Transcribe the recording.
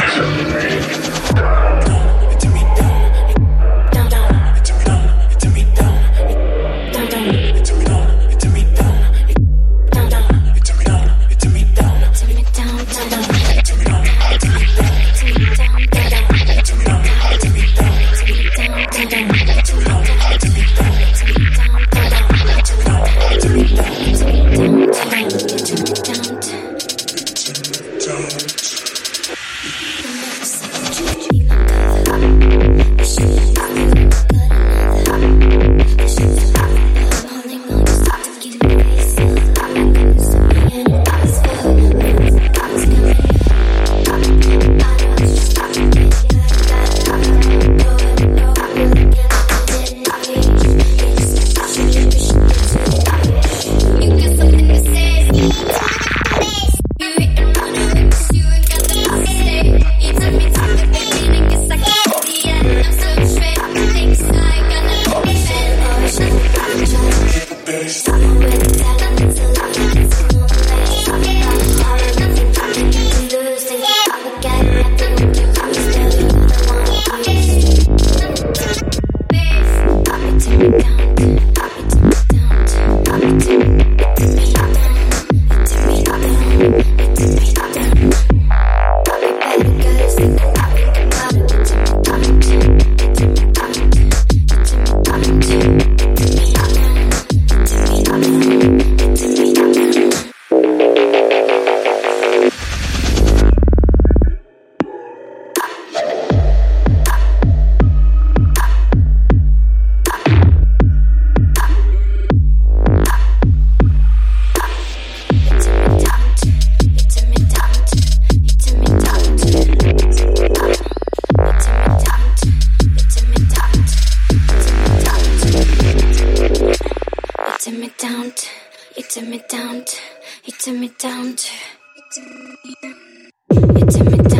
down. You turn me down, you turn me down, you turn me